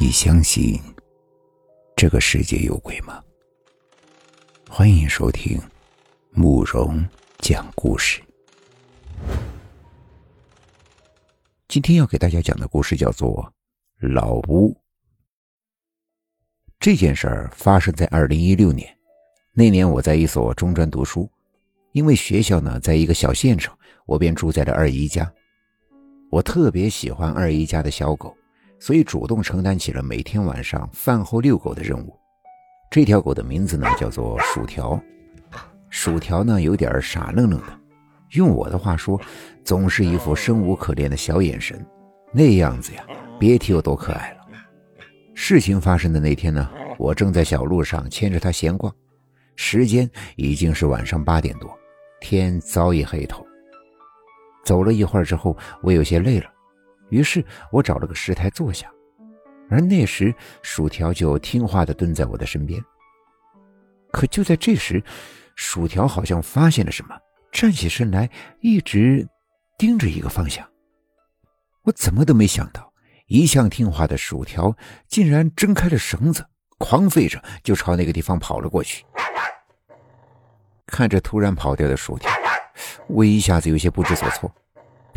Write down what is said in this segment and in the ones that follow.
你相信这个世界有鬼吗？欢迎收听慕容讲故事。今天要给大家讲的故事叫做《老屋》。这件事儿发生在二零一六年，那年我在一所中专读书，因为学校呢在一个小县城，我便住在了二姨家。我特别喜欢二姨家的小狗。所以主动承担起了每天晚上饭后遛狗的任务。这条狗的名字呢叫做薯条。薯条呢有点傻愣愣的，用我的话说，总是一副生无可恋的小眼神，那样子呀，别提有多可爱了。事情发生的那天呢，我正在小路上牵着它闲逛，时间已经是晚上八点多，天早已黑透。走了一会儿之后，我有些累了。于是我找了个石台坐下，而那时薯条就听话的蹲在我的身边。可就在这时，薯条好像发现了什么，站起身来，一直盯着一个方向。我怎么都没想到，一向听话的薯条竟然挣开了绳子，狂吠着就朝那个地方跑了过去。看着突然跑掉的薯条，我一下子有些不知所措。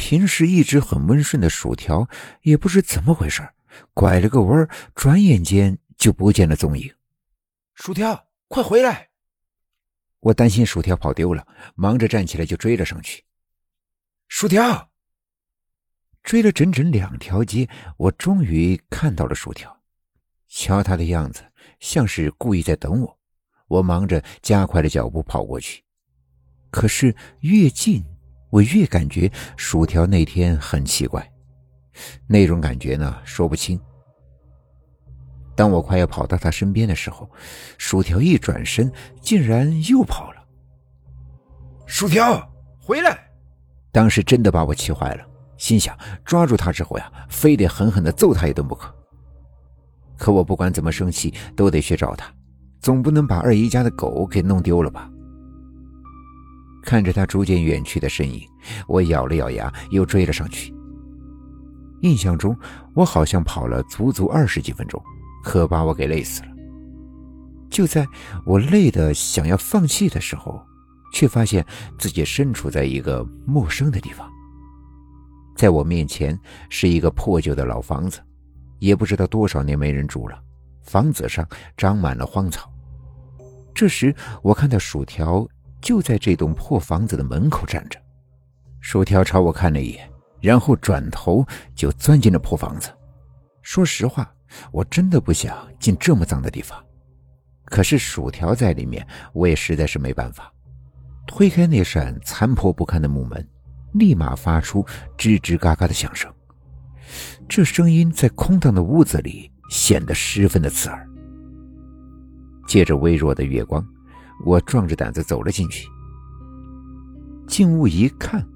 平时一直很温顺的薯条，也不知怎么回事，拐了个弯，转眼间就不见了踪影。薯条，快回来！我担心薯条跑丢了，忙着站起来就追了上去。薯条，追了整整两条街，我终于看到了薯条。瞧他的样子，像是故意在等我。我忙着加快了脚步跑过去，可是越近。我越感觉薯条那天很奇怪，那种感觉呢说不清。当我快要跑到他身边的时候，薯条一转身，竟然又跑了。薯条，回来！当时真的把我气坏了，心想抓住他之后呀，非得狠狠的揍他一顿不可。可我不管怎么生气，都得去找他，总不能把二姨家的狗给弄丢了吧。看着他逐渐远去的身影，我咬了咬牙，又追了上去。印象中，我好像跑了足足二十几分钟，可把我给累死了。就在我累得想要放弃的时候，却发现自己身处在一个陌生的地方。在我面前是一个破旧的老房子，也不知道多少年没人住了，房子上长满了荒草。这时，我看到薯条。就在这栋破房子的门口站着，薯条朝我看了一眼，然后转头就钻进了破房子。说实话，我真的不想进这么脏的地方，可是薯条在里面，我也实在是没办法。推开那扇残破不堪的木门，立马发出吱吱嘎嘎的响声，这声音在空荡的屋子里显得十分的刺耳。借着微弱的月光。我壮着胆子走了进去。进屋一看，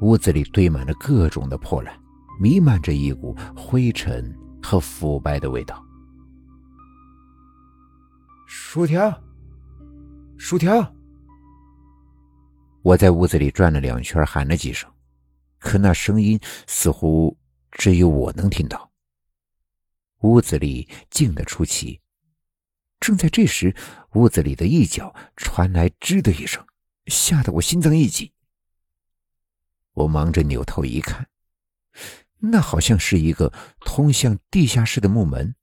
屋子里堆满了各种的破烂，弥漫着一股灰尘和腐败的味道。薯条，薯条！我在屋子里转了两圈，喊了几声，可那声音似乎只有我能听到。屋子里静得出奇。正在这时，屋子里的一角传来“吱”的一声，吓得我心脏一紧。我忙着扭头一看，那好像是一个通向地下室的木门。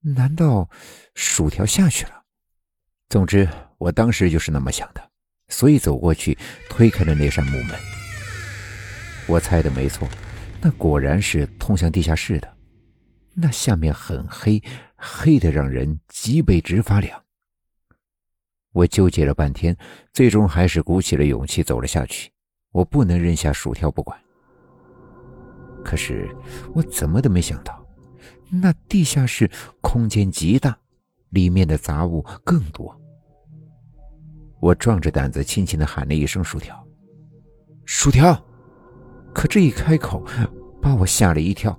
难道薯条下去了？总之，我当时就是那么想的，所以走过去推开了那扇木门。我猜的没错，那果然是通向地下室的。那下面很黑，黑的让人脊背直发凉。我纠结了半天，最终还是鼓起了勇气走了下去。我不能扔下薯条不管。可是我怎么都没想到，那地下室空间极大，里面的杂物更多。我壮着胆子轻轻的喊了一声“薯条，薯条”，可这一开口，把我吓了一跳。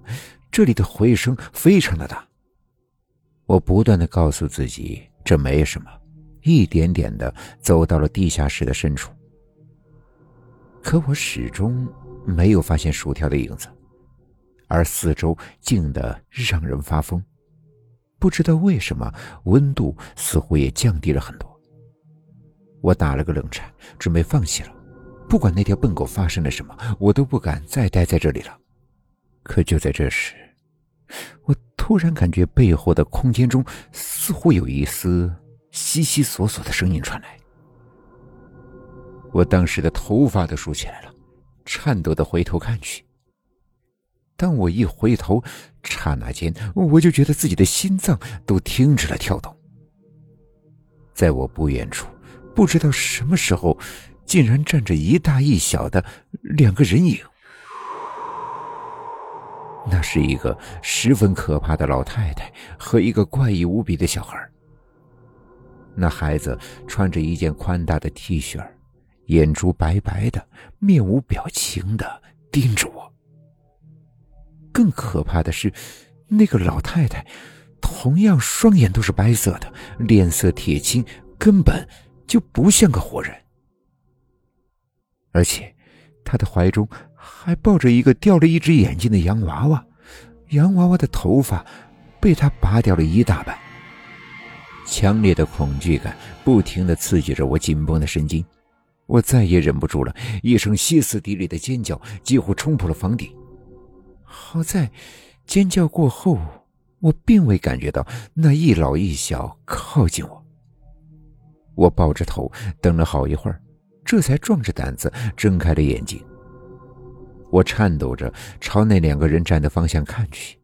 这里的回声非常的大，我不断的告诉自己这没什么，一点点的走到了地下室的深处。可我始终没有发现薯条的影子，而四周静得让人发疯。不知道为什么，温度似乎也降低了很多。我打了个冷颤，准备放弃了。不管那条笨狗发生了什么，我都不敢再待在这里了。可就在这时，我突然感觉背后的空间中似乎有一丝悉悉索索的声音传来。我当时的头发都竖起来了，颤抖的回头看去。当我一回头，刹那间我就觉得自己的心脏都停止了跳动。在我不远处，不知道什么时候，竟然站着一大一小的两个人影。那是一个十分可怕的老太太和一个怪异无比的小孩。那孩子穿着一件宽大的 T 恤。眼珠白白的，面无表情的盯着我。更可怕的是，那个老太太同样双眼都是白色的，脸色铁青，根本就不像个活人。而且，她的怀中还抱着一个掉了一只眼睛的洋娃娃，洋娃娃的头发被他拔掉了一大半。强烈的恐惧感不停的刺激着我紧绷的神经。我再也忍不住了，一声歇斯底里的尖叫几乎冲破了房顶。好在，尖叫过后，我并未感觉到那一老一小靠近我。我抱着头等了好一会儿，这才壮着胆子睁开了眼睛。我颤抖着朝那两个人站的方向看去，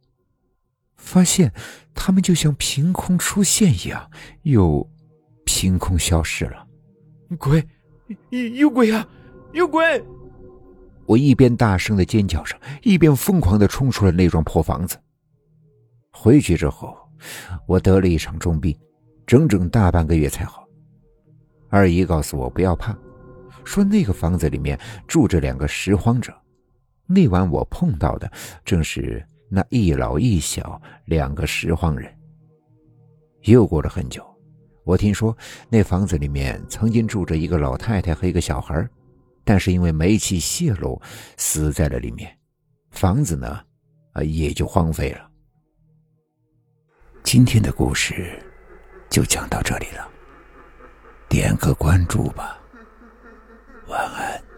发现他们就像凭空出现一样，又凭空消失了。鬼！有有鬼啊！有鬼！我一边大声的尖叫着，一边疯狂的冲出了那幢破房子。回去之后，我得了一场重病，整整大半个月才好。二姨告诉我不要怕，说那个房子里面住着两个拾荒者。那晚我碰到的正是那一老一小两个拾荒人。又过了很久。我听说那房子里面曾经住着一个老太太和一个小孩，但是因为煤气泄漏，死在了里面。房子呢，也就荒废了。今天的故事就讲到这里了，点个关注吧，晚安。